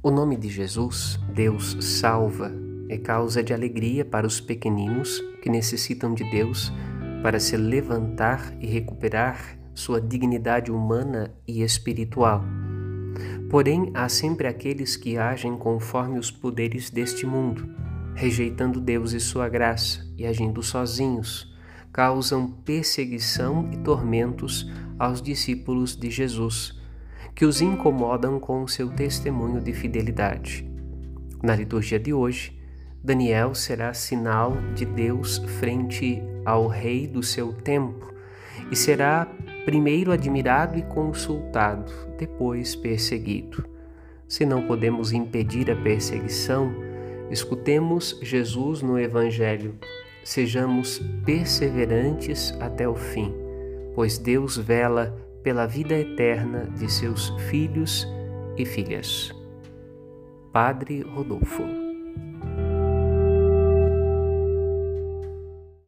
O nome de Jesus, Deus salva, é causa de alegria para os pequeninos que necessitam de Deus para se levantar e recuperar sua dignidade humana e espiritual. Porém, há sempre aqueles que agem conforme os poderes deste mundo, rejeitando Deus e sua graça e agindo sozinhos, causam perseguição e tormentos aos discípulos de Jesus, que os incomodam com seu testemunho de fidelidade. Na liturgia de hoje, Daniel será sinal de Deus frente ao rei do seu tempo e será primeiro admirado e consultado, depois perseguido. Se não podemos impedir a perseguição, escutemos Jesus no Evangelho. Sejamos perseverantes até o fim, pois Deus vela pela vida eterna de seus filhos e filhas. Padre Rodolfo